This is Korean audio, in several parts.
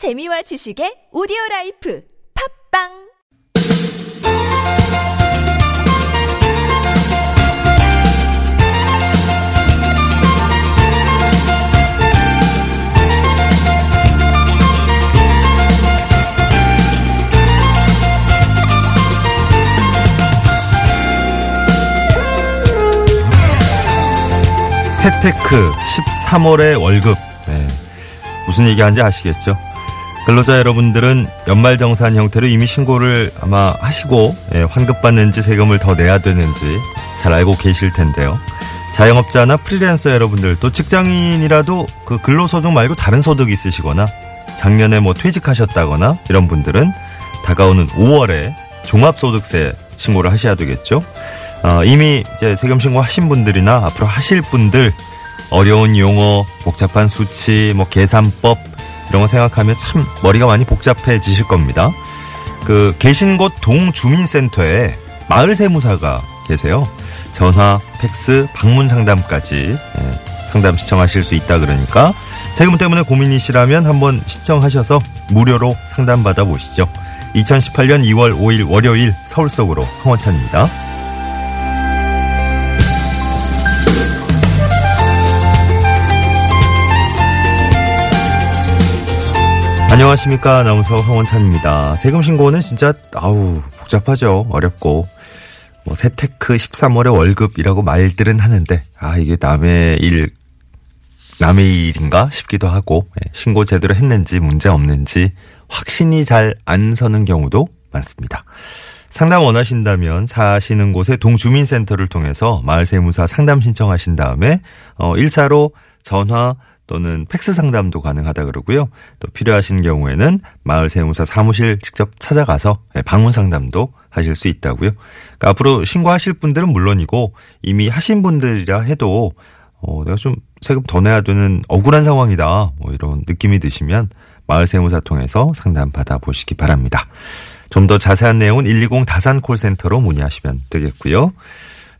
재미와 지식의 오디오 라이프 팝빵 세테크 13월의 월급. 네. 무슨 얘기하는지 아시겠죠? 근로자 여러분들은 연말정산 형태로 이미 신고를 아마 하시고 예, 환급받는지 세금을 더 내야 되는지 잘 알고 계실 텐데요. 자영업자나 프리랜서 여러분들 또 직장인이라도 그 근로소득 말고 다른 소득 있으시거나 작년에 뭐 퇴직하셨다거나 이런 분들은 다가오는 5월에 종합소득세 신고를 하셔야 되겠죠. 어, 이미 이제 세금 신고하신 분들이나 앞으로 하실 분들 어려운 용어, 복잡한 수치, 뭐 계산법 이런 거 생각하면 참 머리가 많이 복잡해지실 겁니다. 그 계신 곳 동주민센터에 마을 세무사가 계세요. 전화, 팩스, 방문 상담까지 예, 상담 시청하실 수 있다 그러니까 세금 때문에 고민이시라면 한번 시청하셔서 무료로 상담 받아 보시죠. 2018년 2월 5일 월요일 서울 속으로 황원찬입니다. 안녕하십니까. 아나운서 황원찬입니다. 세금 신고는 진짜, 아우, 복잡하죠. 어렵고. 뭐, 세테크 13월의 월급이라고 말들은 하는데, 아, 이게 남의 일, 남의 일인가 싶기도 하고, 예, 신고 제대로 했는지 문제 없는지 확신이 잘 안 서는 경우도 많습니다. 상담 원하신다면 사시는 곳의 동주민센터를 통해서 마을세무사 상담 신청하신 다음에, 어, 1차로 전화, 또는 팩스 상담도 가능하다 그러고요. 또 필요하신 경우에는 마을 세무사 사무실 직접 찾아가서 예, 방문 상담도 하실 수 있다고요. 그러니까 앞으로 신고하실 분들은 물론이고 이미 하신 분들이라 해도 어, 내가 좀 세금 더 내야 되는 억울한 상황이다. 뭐 이런 느낌이 드시면 마을 세무사 통해서 상담 받아 보시기 바랍니다. 좀 더 자세한 내용은 120 다산 콜센터로 문의하시면 되겠고요.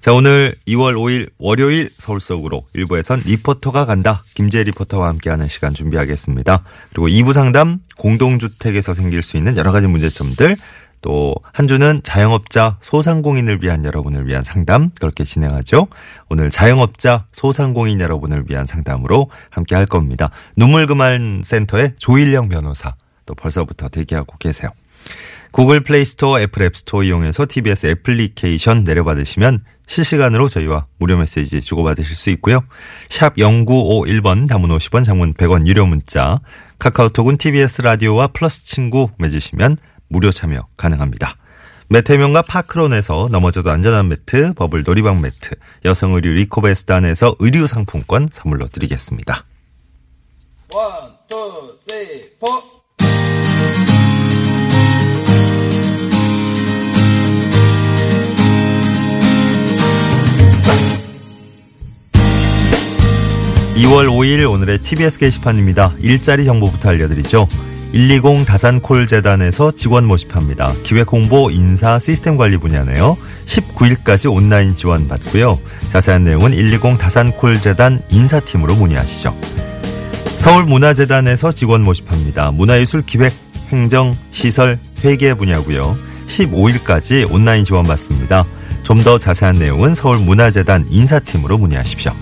자, 오늘 2월 5일 월요일 서울 속으로 1부에선 리포터가 간다. 김재 리포터와 함께하는 시간 준비하겠습니다. 그리고 2부 상담 공동주택에서 생길 수 있는 여러 가지 문제점들 또 한 주는 자영업자 소상공인을 위한 여러분을 위한 상담 그렇게 진행하죠. 오늘 자영업자 소상공인 여러분을 위한 상담으로 함께 할 겁니다. 눈물 그만 센터의 조일령 변호사 또 벌써부터 대기하고 계세요. Google Play Store, Apple App Store 이용해서 TBS 애플리케이션 내려받으시면 실시간으로 저희와 무료 메시지 주고받으실 수 있고요. 샵 0951번 단문 50원 장문 100원 유료 문자 카카오톡은 TBS 라디오와 플러스 친구 맺으시면 무료 참여 가능합니다. 매트 명가 파크론에서 넘어져도 안전한 매트, 버블 놀이방 매트, 여성 의류 리코베스단에서 의류 상품권 선물로 드리겠습니다. One, two, three, four. 2월 5일 오늘의 TBS 게시판입니다. 일자리 정보부터 알려드리죠. 120 다산콜재단에서 직원 모집합니다. 기획 홍보, 인사, 시스템 관리 분야네요. 19일까지 온라인 지원 받고요. 자세한 내용은 120 다산콜재단 인사팀으로 문의하시죠. 서울문화재단에서 직원 모집합니다. 문화예술 기획, 행정, 시설, 회계 분야고요. 15일까지 온라인 지원 받습니다. 좀 더 자세한 내용은 서울문화재단 인사팀으로 문의하십시오.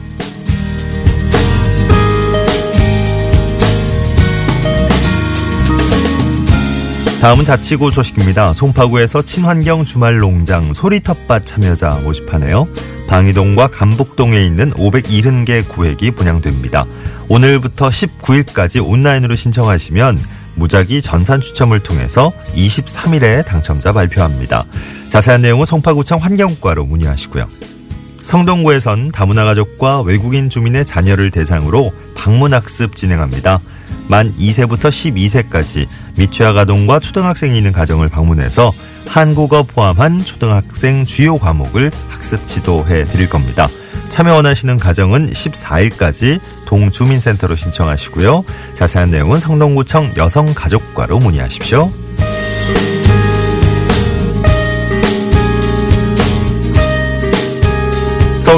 다음은 자치구 소식입니다. 송파구에서 친환경 주말 농장 소리텃밭 참여자 모집하네요. 방이동과 감북동에 있는 570개 구획이 분양됩니다. 오늘부터 19일까지 온라인으로 신청하시면 무작위 전산 추첨을 통해서 23일에 당첨자 발표합니다. 자세한 내용은 송파구청 환경과로 문의하시고요. 성동구에선 다문화 가족과 외국인 주민의 자녀를 대상으로 방문학습 진행합니다. 만 2세부터 12세까지 미취학 아동과 초등학생이 있는 가정을 방문해서 한국어 포함한 초등학생 주요 과목을 학습 지도해 드릴 겁니다. 참여 원하시는 가정은 14일까지 동주민센터로 신청하시고요. 자세한 내용은 성동구청 여성가족과로 문의하십시오.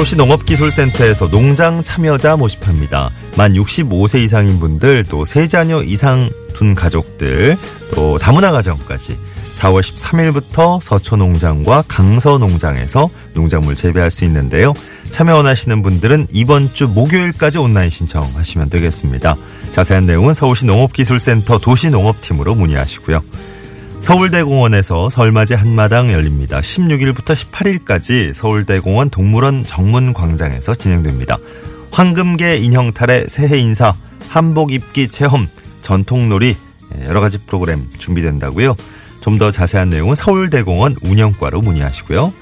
서울시 농업기술센터에서 농장 참여자 모집합니다. 만 65세 이상인 분들, 또 세자녀 이상 둔 가족들, 또 다문화 가정까지 4월 13일부터 서초농장과 강서농장에서 농작물 재배할 수 있는데요. 참여 원하시는 분들은 이번 주 목요일까지 온라인 신청하시면 되겠습니다. 자세한 내용은 서울시 농업기술센터 도시농업팀으로 문의하시고요. 서울대공원에서 설맞이 한마당 열립니다. 16일부터 18일까지 서울대공원 동물원 정문광장에서 진행됩니다. 황금계 인형탈의 새해 인사, 한복 입기 체험, 전통놀이 예, 여러 가지 프로그램 준비된다고요. 좀 더 자세한 내용은 서울대공원 운영과로 문의하시고요.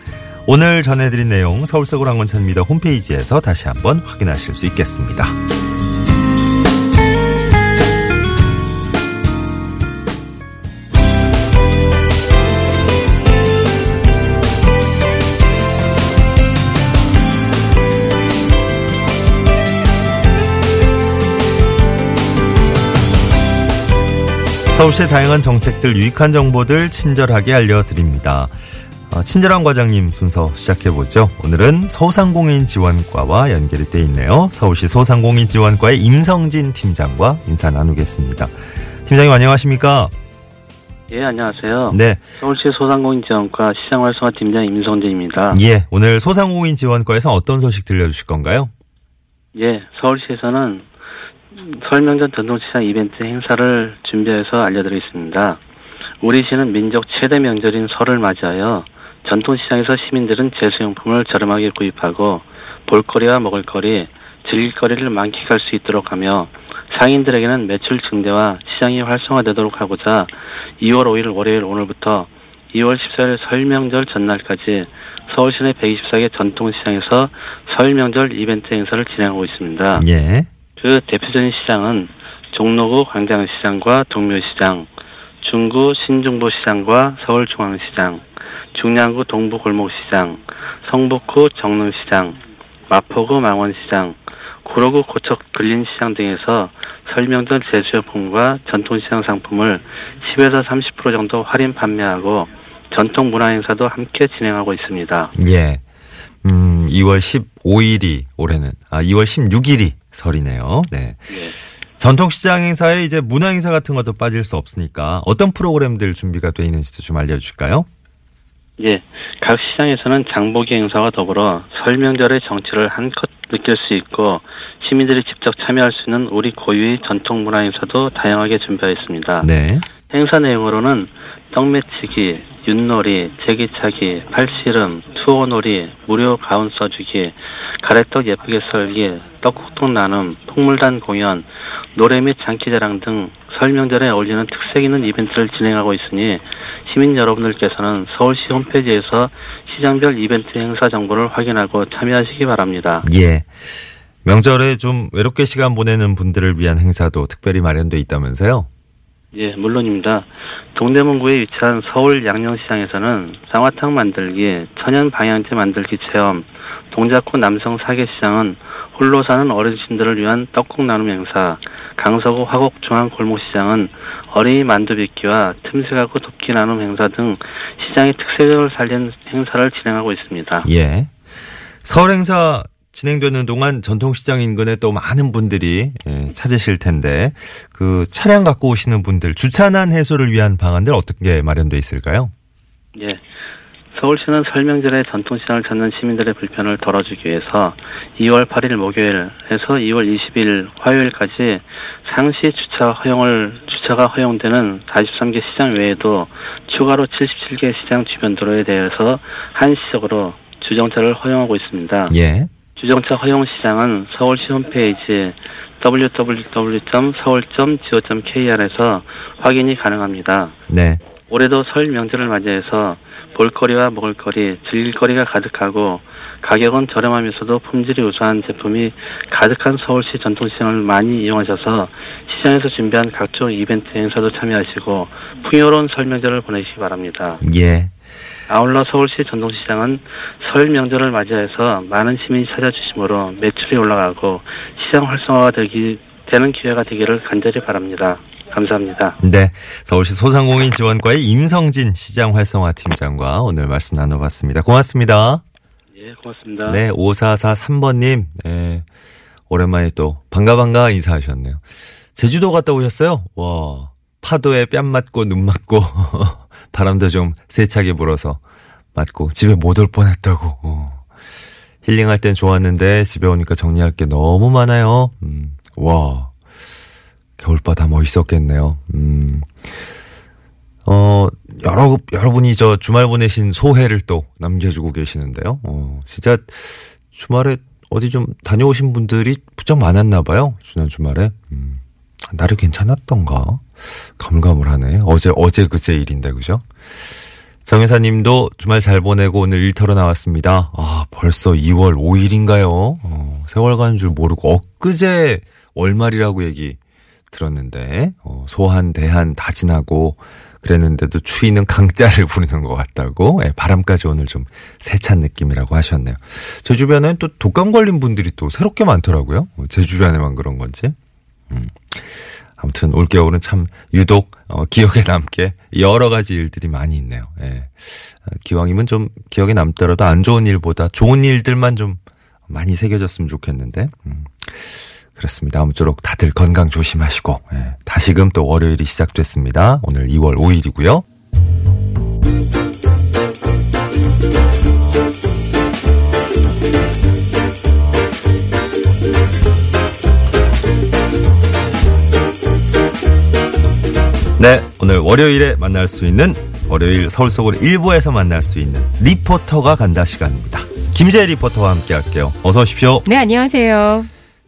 오늘 전해드린 내용 서울 서울 항원찬미더 홈페이지에서 다시 한번 확인하실 수 있겠습니다. 서울시의 다양한 정책들, 유익한 정보들 친절하게 알려드립니다. 어, 친절한 과장님 순서 시작해보죠. 오늘은 소상공인 지원과와 연결이 돼 있네요. 서울시 소상공인 지원과의 임성진 팀장과 인사 나누겠습니다. 팀장님 안녕하십니까? 예, 안녕하세요. 네. 서울시 소상공인지원과 시장활성화팀장 임성진입니다. 예. 오늘 소상공인 지원과에서 어떤 소식 들려주실 건가요? 예, 서울시에서는 설명전 전통시장 이벤트 행사를 준비해서 알려드리겠습니다. 우리 시는 민족 최대 명절인 설을 맞이하여 전통시장에서 시민들은 제수용품을 저렴하게 구입하고 볼거리와 먹을거리, 즐길거리를 만끽할 수 있도록 하며 상인들에게는 매출 증대와 시장이 활성화되도록 하고자 2월 5일 월요일 오늘부터 2월 14일 설명절 전날까지 서울시내 124개 전통시장에서 설명절 이벤트 행사를 진행하고 있습니다. 예. 그 대표적인 시장은 종로구 광장시장과 동묘시장, 중구 신중부시장과 서울중앙시장, 중량구 동부골목시장, 성북구 정릉시장, 마포구 망원시장, 구로구 고척 근린시장 등에서 설명전 제수용품과 전통시장 상품을 10에서 30% 정도 할인 판매하고 전통 문화 행사도 함께 진행하고 있습니다. 예. 음, 2월 15일이 올해는 아 2월 16일이 설이네요. 네. 전통시장 행사에 이제 문화 행사 같은 것도 빠질 수 없으니까 어떤 프로그램들 준비가 돼 있는지도 좀 알려주실까요? 예, 각 시장에서는 장보기 행사와 더불어 설명절의 정치를 한껏 느낄 수 있고 시민들이 직접 참여할 수 있는 우리 고유의 전통 문화 행사도 다양하게 준비하였습니다. 네. 행사 내용으로는 떡매치기, 윷놀이, 제기차기, 팔씨름, 투어놀이, 무료 가운 써주기, 가래떡 예쁘게 썰기, 떡국통 나눔, 풍물단 공연, 노래 및 장기자랑 등 설명절에 어울리는 특색 있는 이벤트를 진행하고 있으니 시민 여러분들께서는 서울시 홈페이지에서 시장별 이벤트 행사 정보를 확인하고 참여하시기 바랍니다. 예. 명절에 좀 외롭게 시간 보내는 분들을 위한 행사도 특별히 마련돼 있다면서요? 예, 물론입니다. 동대문구에 위치한 서울 양령시장에서는 쌍화탕 만들기, 천연 방향제 만들기 체험, 동작구 남성 사계시장은 홀로 사는 어르신들을 위한 떡국 나눔 행사, 강서구 화곡 중앙 골목시장은 어린이 만두 빚기와 틈새 가구 돕기 나눔 행사 등 시장의 특색을 살린 행사를 진행하고 있습니다. 예. 설 행사 진행되는 동안 전통시장 인근에 또 많은 분들이 예, 찾으실 텐데 그 차량 갖고 오시는 분들 주차난 해소를 위한 방안들 어떻게 마련돼 있을까요? 예. 서울시는 설명절에 전통시장을 찾는 시민들의 불편을 덜어주기 위해서 2월 8일 목요일에서 2월 20일 화요일까지 상시 주차 허용을 주차가 허용되는 43개 시장 외에도 추가로 77개 시장 주변 도로에 대해서 한시적으로 주정차를 허용하고 있습니다. 예. 주정차 허용 시장은 서울시 홈페이지 www.서울.go.kr에서 확인이 가능합니다. 네. 올해도 설 명절을 맞이해서 볼거리와 먹을거리, 즐길거리가 가득하고 가격은 저렴하면서도 품질이 우수한 제품이 가득한 서울시 전통시장을 많이 이용하셔서 시장에서 준비한 각종 이벤트 행사도 참여하시고 풍요로운 설 명절을 보내시기 바랍니다. 예. 아울러 서울시 전통시장은 설 명절을 맞이해서 많은 시민이 찾아주심으로 매출이 올라가고 시장 활성화가 되기, 되는 기회가 되기를 간절히 바랍니다. 감사합니다. 네. 서울시 소상공인 지원과의 임성진 시장 활성화 팀장과 오늘 말씀 나눠봤습니다. 고맙습니다. 예, 예, 고맙습니다. 네, 5443번님, 예, 오랜만에 또 반가 반가 인사하셨네요. 제주도 갔다 오셨어요? 와, 파도에 뺨 맞고 눈 맞고, 바람도 좀 세차게 불어서 맞고, 집에 못 올 뻔했다고. 어. 힐링할 땐 좋았는데, 집에 오니까 정리할 게 너무 많아요. 음, 와, 겨울바다 멋있었겠네요. 음. 어, 여러, 여러분이 저 주말 보내신 소회를 또 남겨주고 계시는데요. 어, 진짜 주말에 어디 좀 다녀오신 분들이 부쩍 많았나 봐요. 지난 주말에. 음, 날이 괜찮았던가? 감감을하네. 어제, 어제 그제 일인데, 그죠? 정혜사님도 주말 잘 보내고 오늘 일터로 나왔습니다. 아, 벌써 2월 5일인가요? 어, 세월 가는 줄 모르고 엊그제 월말이라고 얘기 들었는데, 어, 소한, 대한 다 지나고, 그랬는데도 추위는 강자를 부르는 것 같다고, 예, 바람까지 오늘 좀 세찬 느낌이라고 하셨네요. 제 주변엔 또 독감 걸린 분들이 또 새롭게 많더라고요. 어, 제 주변에만 그런 건지. 음. 아무튼 올 겨울은 참 유독 어, 기억에 남게 여러 가지 일들이 많이 있네요. 예. 어, 기왕이면 좀 기억에 남더라도 안 좋은 일보다 좋은 일들만 좀 많이 새겨졌으면 좋겠는데. 음. 그렇습니다. 아무쪼록 다들 건강 조심하시고 예. 다시금 또 월요일이 시작됐습니다. 오늘 2월 5일이고요. 네, 오늘 월요일에 만날 수 있는 월요일 서울 속으로 일부에서 만날 수 있는 리포터가 간다 시간입니다. 김재 리포터와 함께 할게요. 어서 오십시오. 네, 안녕하세요.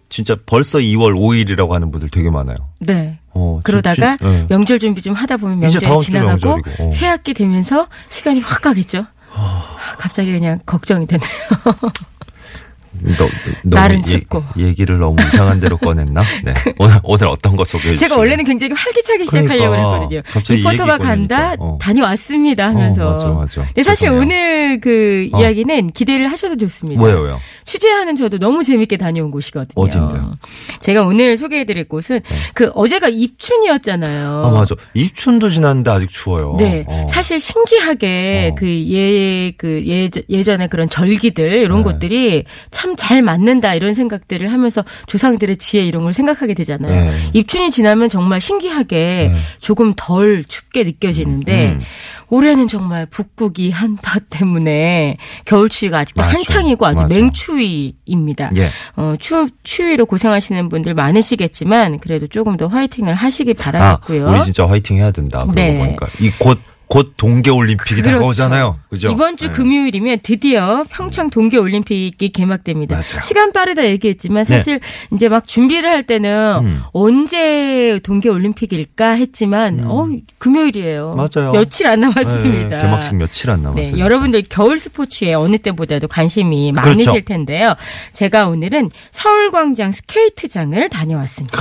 진짜 벌써 2월 5일이라고 하는 분들 되게 많아요. 네. 어, 그러다가 진- 진- 네. 명절 준비 좀 하다 보면 명절이 지나가고 어. 새 학기 되면서 시간이 확 가겠죠. 갑자기 그냥 걱정이 되네요. 너, 날은 얘- 춥고. 얘기를 너무 이상한 대로 꺼냈나? 네. 오늘, 오늘 어떤 거 소개해 주세요? 제가 원래는 굉장히 활기차게 시작하려고 그러니까. 했거든요. 갑자기 이 리포터가 간다. 어. 다녀왔습니다 하면서. 어, 맞아, 맞아. 근데 사실 죄송해요. 오늘 그 어. 이야기는 기대를 하셔도 좋습니다. 왜요, 왜요? 취재하는 저도 너무 재밌게 다녀온 곳이거든요. 어딘데요? 제가 오늘 소개해 드릴 곳은 그 어제가 입춘이었잖아요. 아, 맞아. 입춘도 지났는데 아직 추워요. 네. 어. 사실 신기하게 어. 그 예, 그 예, 예전에 그런 절기들 이런 네. 것들이 참잘 맞는다 이런 생각들을 하면서 조상들의 지혜 이런 걸 생각하게 되잖아요. 네. 입춘이 지나면 정말 신기하게 네. 조금 덜 춥게 느껴지는데 음. 올해는 정말 북극이 한파 때문에 겨울 추위가 아직도 맞아. 한창이고 아주 맞아. 맹추위입니다. 예. 어, 추, 추위로 고생하시는 분들 많으시겠지만 그래도 조금 더 화이팅을 하시기 아, 바라겠고요. 우리 진짜 화이팅 해야 된다. 그러고 네. 보니까. 이 곧, 곧 동계올림픽이 그렇죠. 다가오잖아요. 그죠? 이번 주 네. 금요일이면 드디어 평창 동계올림픽이 개막됩니다. 맞아요. 시간 빠르다 얘기했지만 네. 사실 이제 막 준비를 할 때는 음. 언제 동계올림픽일까 했지만 어 금요일이에요. 맞아요. 며칠 안 남았습니다. 네, 개막식 며칠 안 남았어요. 네, 여러분들 겨울 스포츠에 어느 때보다도 관심이 그렇죠. 많으실 텐데요. 제가 오늘은 서울광장 스케이트장을 다녀왔습니다.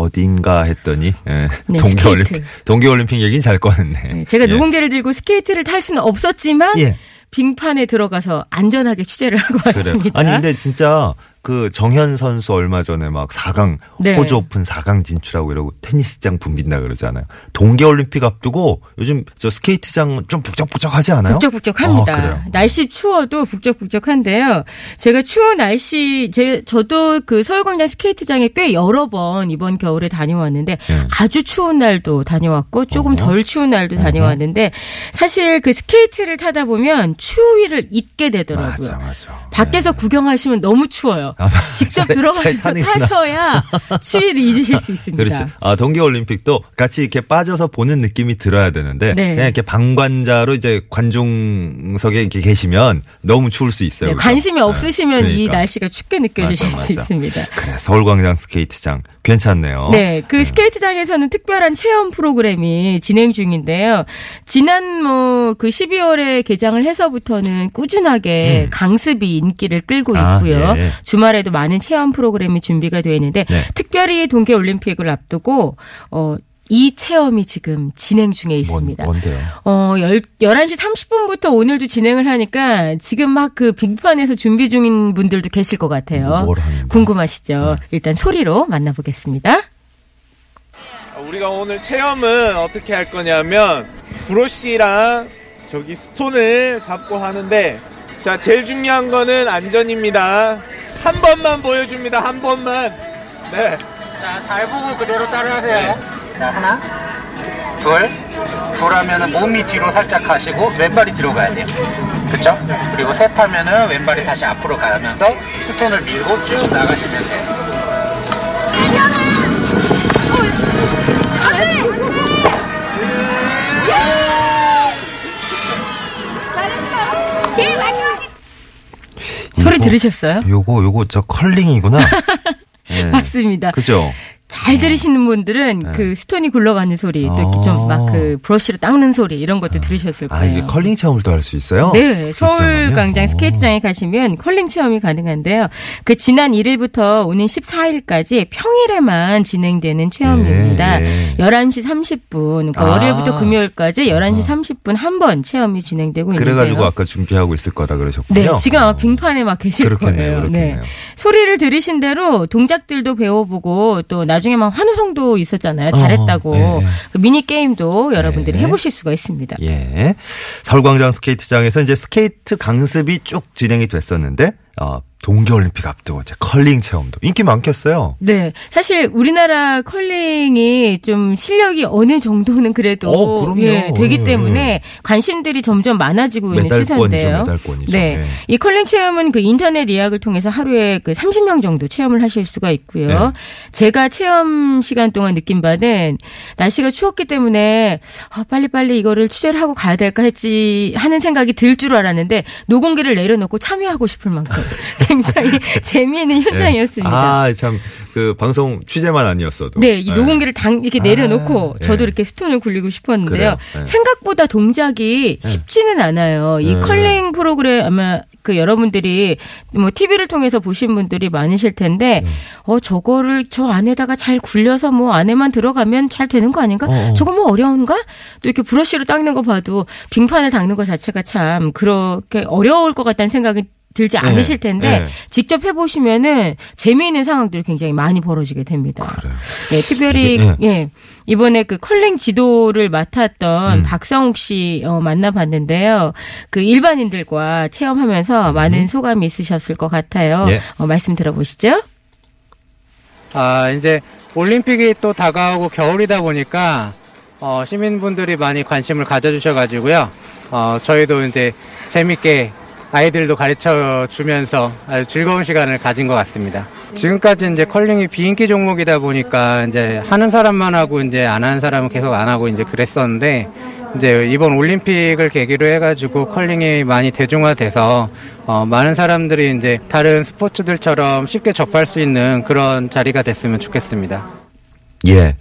어딘가 했더니 예, 네, 동계올림픽. 동계올림픽 얘기는 잘 꺼냈네. 네, 제가 예. 누군가를 들고 스케이트를 탈 수는 없었지만 예. 빙판에 들어가서 안전하게 취재를 하고. 왔습니다. 아니 근데 진짜 그 정현 선수 얼마 전에 막 4강 네. 호주 오픈 4강 진출하고 이러고 테니스장 붐빈다 그러잖아요. 동계 올림픽 앞두고 요즘 저 스케이트장 좀 북적북적하지 않아요? 북적북적합니다. 아, 그래요. 날씨 추워도 북적북적한데요. 제가 추운 날씨, 제 저도 그 서울광장 스케이트장에 꽤 여러 번 이번 겨울에 다녀왔는데 네. 아주 추운 날도 다녀왔고 조금. 덜 추운 날도 다녀왔는데 사실 그 스케이트를 타다 보면 추위를 잊게 되더라고요. 맞아 맞아. 밖에서 구경하시면 너무 추워요. 아. 직접 잘- 들어가셔서. 타셔야 추위를 잊으실 수 있습니다. 그렇지. 아, 동계올림픽도 같이 이렇게 빠져서 보는 느낌이 들어야 되는데, 네. 그냥 이렇게 방관자로 이제 관중석에 이렇게 계시면 너무 추울 수 있어요. 네? 관심이 네, 없으시면 이 그러니까. 날씨가 춥게 느껴지실 맞아, 수 맞아. 있습니다. 그래, 서울광장 스케이트장. 괜찮네요. 네, 그 스케이트장에서는 특별한 체험 프로그램이 진행 중인데요. 지난 뭐 그 12월에 개장을 해서부터는 꾸준하게 음. 강습이 인기를 끌고 아, 있고요. 예. 주말에도 많은 체험 프로그램이 준비가 되어 있는데 네. 특별히 동계 올림픽을 앞두고 어, 이 체험이 지금 진행 중에 있습니다. 뭔, 데요 어, 열, 11시 30분부터 오늘도 진행을 하니까 지금 막 그 빙판에서 준비 중인 분들도 계실 것 같아요. 궁금하시죠? 일단 소리로 만나보겠습니다. 우리가 오늘 체험은 어떻게 할 거냐면 브러쉬랑 저기 스톤을 잡고 하는데 자, 제일 중요한 거는 안전입니다. 한 번만 보여줍니다. 한 번만. 네. 자, 잘 보고 그대로 따라하세요. 자, 하나, 둘, 둘 하면은 몸이 뒤로 살짝 가시고 왼발이 뒤로 가야 돼요. 그쵸? 그리고 셋 하면은 왼발이 다시 앞으로 가면서 스톤을 밀고 쭉 나가시면 돼요. 소리 요거- 들으셨어요? 요거 요거 저 컬링이구나. 네. 맞습니다. 그죠? 잘 들으시는 분들은 네. 그 스톤이 굴러가는 소리, 또 이렇게 아. 좀막 그 브러쉬로 닦는 소리 이런 것도 들으셨을 아 거예요. 이게 컬링 체험을 또할수 있어요? 네? 서울 광장 어. 스케이트장에 가시면 컬링 체험이 가능한데요. 그 지난 1일부터 오는 14일까지 평일에만 진행되는 체험입니다. 예, 예. 11시 30분, 그러니까 아. 월요일부터 금요일까지 11시 30분 한 번 체험이 진행되고 그래가지고 있는데요. 아까 준비하고 있을 거라 그러셨군요. 네, 지금 아마 어. 빙판에 막 계실 그렇겠네요, 거예요. 그렇겠네요. 소리를 들으신 대로 동작들도 배워보고 또 나 중에 막 환호성도 있었잖아요. 잘했다고. 어, 네. 그 미니 게임도 여러분들이 네. 해보실 수가 있습니다. 예. 서울광장 스케이트장에서 이제 스케이트 강습이 쭉 진행이 됐었는데, 어, 동계올림픽 앞두고 이제 컬링 체험도 인기 많겠어요. 네. 사실 우리나라 컬링이 좀 실력이 어느 정도는 그래도 어, 그럼요. 예, 되기 예, 때문에 예. 관심들이 점점 많아지고 있는 추세인데요. 메달권이죠. 네. 예. 이 컬링 체험은 그 인터넷 예약을 통해서 하루에 그 30명 정도 체험을 하실 수가 있고요. 네. 제가 체험 시간 동안 느낀 바는 날씨가 추웠기 때문에 아, 빨리 빨리 이거를 취재를 하고 가야 될까 했지 하는 생각이 들 줄 알았는데 노공기를 내려놓고 참여하고 싶을 만큼 굉장히 재미있는 현장이었습니다. 아, 참, 그, 방송 취재만 아니었어도. 네, 이 노공기를 당 이렇게 아, 내려놓고 예. 저도 이렇게 스톤을 굴리고 싶었는데요. 예. 생각보다 동작이 쉽지는 않아요. 이 예. 컬링 프로그램 아마 그 여러분들이 뭐 TV를 통해서 보신 분들이 많으실 텐데 음. 어 저거를 저 안에다가 잘 굴려서 뭐 안에만 들어가면 잘 되는 거 아닌가? 어, 어. 저거 뭐 어려운가? 또 이렇게 브러쉬로 닦는 거 봐도 빙판을 닦는 것 자체가 참 그렇게 어려울 것 같다는 생각이 들지 않으실 텐데 네. 직접 해보시면은 재미있는 상황들이 굉장히 많이 벌어지게 됩니다. 그래요. 예, 특별히 이게, 예. 이번에 그 컬링 지도를 맡았던 음. 박성욱 씨 어, 만나봤는데요. 그 일반인들과 체험하면서 많은 소감이 있으셨을 것 같아요. 음. 예. 어, 말씀 들어보시죠. 아, 이제 올림픽이 또 다가오고 겨울이다 보니까 어, 시민분들이 많이 관심을 가져주셔가지고요. 어, 저희도 이제 재밌게 아이들도 가르쳐 주면서 아주 즐거운 시간을 가진 것 같습니다. 지금까지 이제 컬링이 비인기 종목이다 보니까 이제 하는 사람만 하고 이제 안 하는 사람은 계속 안 하고 이제 그랬었는데 이제 이번 올림픽을 계기로 해가지고 컬링이 많이 대중화돼서 어, 많은 사람들이 이제 다른 스포츠들처럼 쉽게 접할 수 있는 그런 자리가 됐으면 좋겠습니다. 예.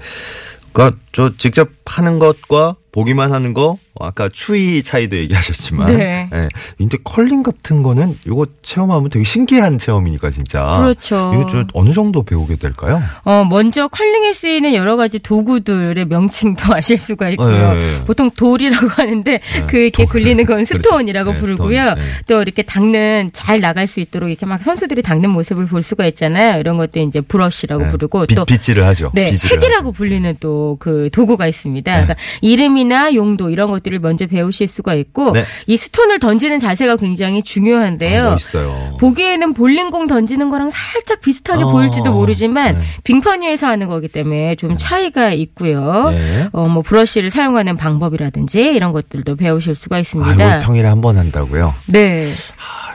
그니까, 저, 직접 하는 것과 보기만 하는 거, 아까 추위 차이도 얘기하셨지만. 네. 예. 근데 컬링 같은 거는 이거 체험하면 되게 신기한 체험이니까, 진짜. 그렇죠. 이거 저 어느 정도 배우게 될까요? 어, 먼저 컬링에 쓰이는 여러 가지 도구들의 명칭도 아실 수가 있고요. 예, 예. 보통 돌이라고 하는데 그 이렇게 돌. 굴리는 건 그렇죠. 스톤이라고 네, 부르고요. 스톤. 네. 또 이렇게 닦는 잘 나갈 수 있도록 이렇게 막 선수들이 닦는 모습을 볼 수가 있잖아요. 이런 것도 이제 브러쉬라고 예. 부르고 빗, 또 빗질을 하죠. 네, 빗질을 hack이라고 하죠. 불리는 또 그 도구가 있습니다. 네. 그러니까 이름이나 용도 이런 것들 을 먼저 배우실 수가 있고 네. 이 스톤을 던지는 자세가 굉장히 중요한데요. 아, 멋있어요. 보기에는 볼링공 던지는 거랑 살짝 비슷하게 어, 보일지도 모르지만 네. 빙판 위에서 하는 거기 때문에 좀 차이가 있고요. 네. 어, 뭐 브러쉬를 사용하는 방법이라든지 이런 것들도 배우실 수가 아, 있습니다. 이거 평일에 한 번 한다고요? 네.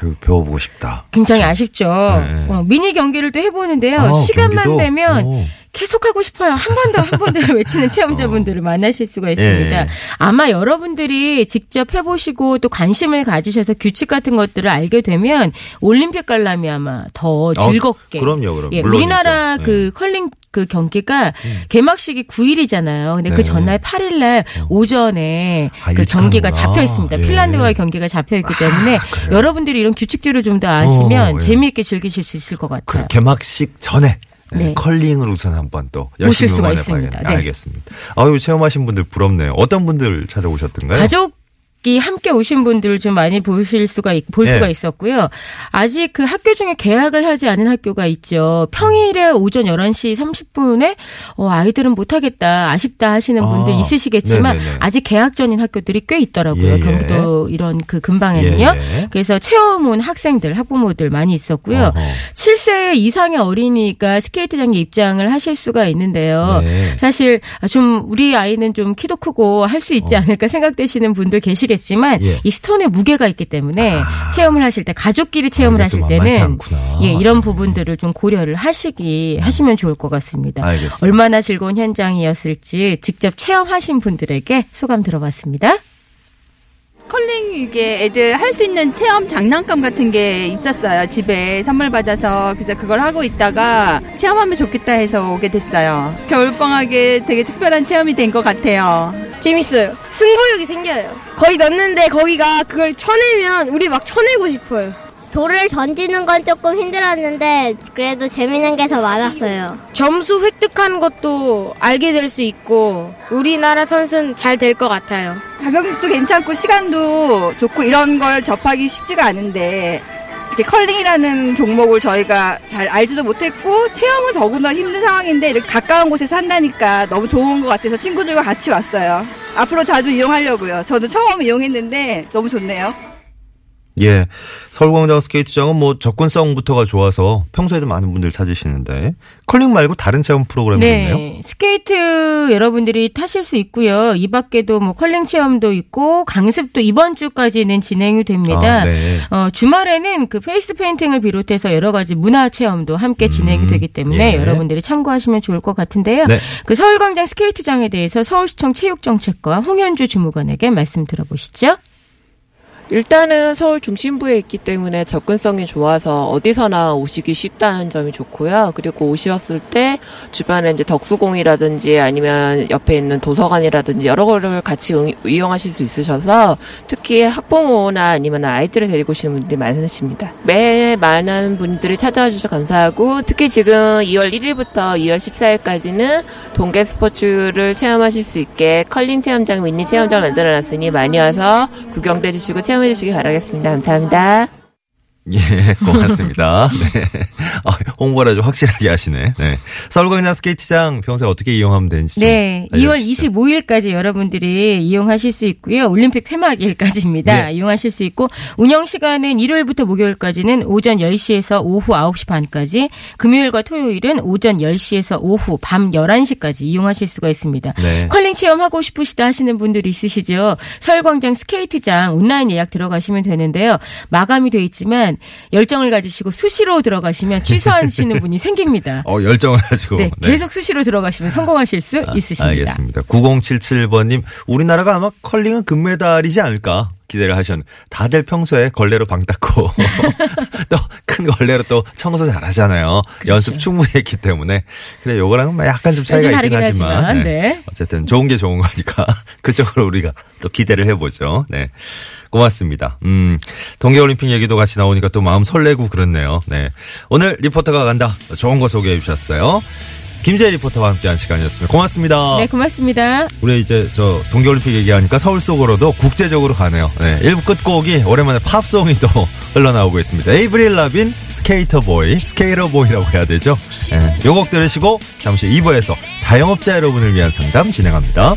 아, 이거 배워보고 싶다. 굉장히 아쉽죠. 네. 어, 미니 경기를 또 해보는데요. 아, 시간만 경기도? 되면 오. 계속 하고 싶어요. 한 번 더, 한 번 더 외치는 체험자분들을 만나실 수가 있습니다. 예. 아마 여러분들이 직접 해보시고 또 관심을 가지셔서 규칙 같은 것들을 알게 되면 올림픽 관람이 아마 더 즐겁게. 어, 그럼요, 그럼. 예. 우리나라 네. 그 컬링 그 경기가 개막식이 9일이잖아요. 근데 네. 그 전날 8일 날 오전에 아, 그 경기가. 잡혀 있습니다. 예. 핀란드와의 경기가 잡혀 있기 때문에 그래요? 여러분들이 이런 규칙들을 좀 더 아시면 어, 예. 재미있게 즐기실 수 있을 것그 같아요. 개막식 전에 네, 네. 컬링을 우선 한번 또 보실 열심히 수가 응원해 있습니다. 봐야겠네요. 네. 알겠습니다. 아유 체험하신 분들 부럽네요. 어떤 분들 찾아오셨던가요? 가족 가족이 함께 오신 분들 좀 많이 보실 수가 있- 볼 예. 수가 있었고요. 아직 그 학교 중에 개학을 하지 않은 학교가 있죠. 평일에 오전 11시 30분에 어, 아이들은 못 하겠다, 아쉽다 하시는 분들 아, 있으시겠지만 네네네. 아직 개학 전인 학교들이 꽤 있더라고요. 예, 예. 경기도 이런 그 근방에는요. 예, 예. 그래서 체험 온 학생들, 학부모들 많이 있었고요. 어허. 7세 이상의 어린이가 스케이트장에 입장을 하실 수가 있는데요. 네. 사실 좀 우리 아이는 좀 키도 크고 할 수 있지 않을까 생각되시는 분들 계시겠 지만 어. 예. 이 스톤의 무게가 있기 때문에 아. 체험을 하실 때 가족끼리 체험을 아, 하실 때는. 예, 이런 부분들을 좀 고려를 하시기 하시면 좋을 것 같습니다. 알겠습니다. 얼마나 즐거운 현장이었을지 직접 체험하신 분들에게 소감 들어봤습니다. 컬링 이게 애들 할 수 있는 체험 장난감 같은 게 있었어요. 집에 선물 받아서 그래서 그걸 하고 있다가 체험하면 좋겠다 해서 오게 됐어요. 겨울방학에 되게 특별한 체험이 된 것 같아요. 재밌어요. 승부욕이 생겨요. 거기 넣는데 거기가 그걸 쳐내면 우리 막 쳐내고 싶어요. 돌을 던지는 건 조금 힘들었는데 그래도 재밌는 게 더 많았어요. 점수 획득하는 것도 알게 될 수 있고 우리나라 선수는 잘 될 것 같아요. 가격도 괜찮고 시간도 좋고 이런 걸 접하기 쉽지가 않은데 이렇게 컬링이라는 종목을 저희가 잘 알지도 못했고 체험은 더구나 힘든 상황인데 이렇게 가까운 곳에서 한다니까 너무 좋은 것 같아서 친구들과 같이 왔어요. 앞으로 자주 이용하려고요. 저도 처음 이용했는데 너무 좋네요. 예. 서울광장 스케이트장은 뭐 접근성부터가 좋아서 평소에도 많은 분들 찾으시는데 컬링 말고 다른 체험 프로그램도 있나요? 네. 스케이트 여러분들이 타실 수 있고요. 이 밖에도 뭐 컬링 체험도 있고 강습도 이번 주까지는 진행이 됩니다. 아, 네. 어, 주말에는 그 페이스 페인팅을 비롯해서 여러 가지 문화 체험도 함께 진행이 음, 되기 때문에 예. 여러분들이 참고하시면 좋을 것 같은데요. 네. 그 서울광장 스케이트장에 대해서 서울시청 체육정책과 홍현주 주무관에게 말씀 들어보시죠. 일단은 서울 중심부에 있기 때문에 접근성이 좋아서 어디서나 오시기 쉽다는 점이 좋고요. 그리고 오셨을 때 주변에 이제 덕수공이라든지 아니면 옆에 있는 도서관이라든지 여러 거를 같이 응- 이용하실 수 있으셔서 특히 학부모나 아니면 아이들을 데리고 오시는 분들이 많으십니다. 매 많은 분들이 찾아와 주셔서 감사하고 특히 지금 2월 1일부터 2월 14일까지는 동계 스포츠를 체험하실 수 있게 컬링 체험장, 미니 체험장을 만들어 놨으니 많이 와서 구경도 해주시고 체험 해 주시기 바라겠습니다. 감사합니다. 예, 고맙습니다. 네. 아, 홍보를 아주 확실하게 하시네. 네. 서울광장 스케이트장 평소에 어떻게 이용하면 되는지. 좀 네, 2월 알려주시죠. 25일까지 여러분들이 이용하실 수 있고요. 올림픽 폐막일까지입니다. 네. 이용하실 수 있고 운영 시간은 일요일부터 목요일까지는 오전 10시에서 오후 9시 반까지, 금요일과 토요일은 오전 10시에서 오후 밤 11시까지 이용하실 수가 있습니다. 네. 컬링 체험하고 싶으시다 하시는 분들이 있으시죠. 서울광장 스케이트장 온라인 예약 들어가시면 되는데요. 마감이 돼 있지만 열정을 가지시고 수시로 들어가시면 취소하시는 분이 생깁니다. 어, 열정을 가지고. 네, 계속 수시로 들어가시면 성공하실 수 있으십니다. 아, 알겠습니다. 9077번님, 우리나라가 아마 컬링은 금메달이지 않을까 기대를 하셨는데, 다들 평소에 걸레로 방 닦고, 또 큰 걸레로 또 청소 잘 하잖아요. 연습 충분히 했기 때문에. 그래, 요거랑은 뭐 약간 좀 차이가 그렇죠. 좀 있긴 하지만. 하지만, 네. 어쨌든 좋은 게 좋은 거니까. 그쪽으로 우리가 또 기대를 해보죠. 네. 고맙습니다. 음, 동계올림픽 얘기도 같이 나오니까 또 마음 설레고 그렇네요. 네. 오늘 리포터가 간다. 좋은 거 소개해 주셨어요. 김재 리포터와 함께한 시간이었습니다. 고맙습니다. 네, 고맙습니다. 우리 이제 저 동계올림픽 얘기하니까 서울 속으로도 국제적으로 가네요. 네. 1부 끝곡이 오랜만에 팝송이 또 흘러나오고 있습니다. Avril Lavigne Sk8er Boi, Sk8er Boi라고 해야 되죠. 네. 요곡 들으시고 잠시 2부에서 자영업자 여러분을 위한 상담 진행합니다.